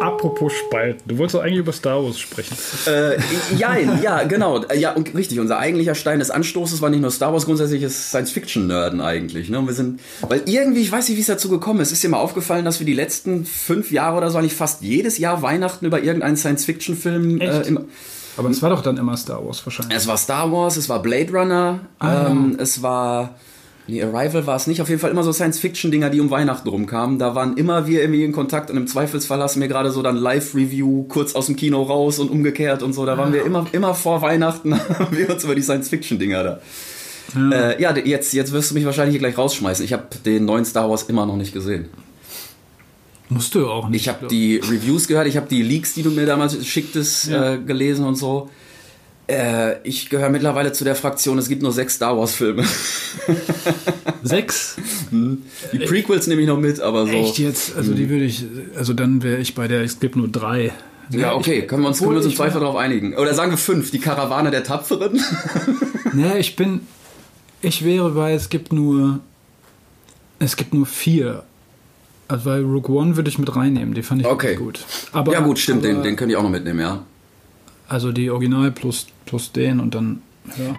Apropos Spalten, du wolltest doch eigentlich über Star Wars sprechen. Äh, ja, ja, genau. Ja, und richtig, unser eigentlicher Stein des Anstoßes war nicht nur Star Wars, grundsätzlich ist Science-Fiction-Nerden eigentlich. Ne? Und wir sind, weil irgendwie, ich weiß nicht, wie es dazu gekommen ist, ist dir mal aufgefallen, dass wir die letzten fünf Jahre oder so eigentlich fast jedes Jahr Weihnachten über irgendeinen Science-Fiction-Film äh, im, Aber es war doch dann immer Star Wars wahrscheinlich. Es war Star Wars, es war Blade Runner, Ah, ähm, es war. Nee, Arrival war es nicht. Auf jeden Fall immer so Science-Fiction-Dinger, die um Weihnachten rumkamen. Da waren immer wir irgendwie in Kontakt und im Zweifelsfall hast du mir gerade so dann Live-Review kurz aus dem Kino raus und umgekehrt und so. Da waren wir immer, immer vor Weihnachten, haben wir uns über die Science-Fiction-Dinger da. Ja, äh, ja jetzt, jetzt wirst du mich wahrscheinlich hier gleich rausschmeißen. Ich habe den neuen Star Wars immer noch nicht gesehen. Musst du auch nicht. Ich habe die Reviews gehört, ich habe die Leaks, die du mir damals schicktest, Ja. äh, gelesen und so. Äh, ich gehöre mittlerweile zu der Fraktion, es gibt nur sechs Star Wars-Filme. Sechs? Die Prequels nehme ich noch mit, aber so. Echt jetzt? Also die würde ich, also dann wäre ich bei der, es gibt nur drei. Ja, okay, können wir uns, können wir uns im Zweifel darauf einigen. Oder sagen wir fünf, die Karawane der Tapferen. Nee, ich bin, ich wäre bei, es gibt nur, es gibt nur vier. Also weil Rogue One würde ich mit reinnehmen, die fand ich Okay. gut. Aber, ja gut, stimmt, aber, den, den könnte ich auch noch mitnehmen, ja. Also die Original plus, plus den und dann, ja.